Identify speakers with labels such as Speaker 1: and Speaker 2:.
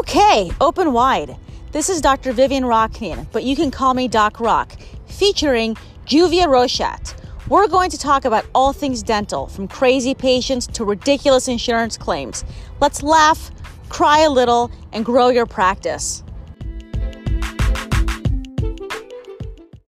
Speaker 1: Okay, open wide. This is Dr. Vivian Rocknian, but you can call me Doc Rock, featuring Juvia Rochat. We're going to talk about all things dental, from crazy patients to ridiculous insurance claims. Let's laugh, cry a little, and grow your practice.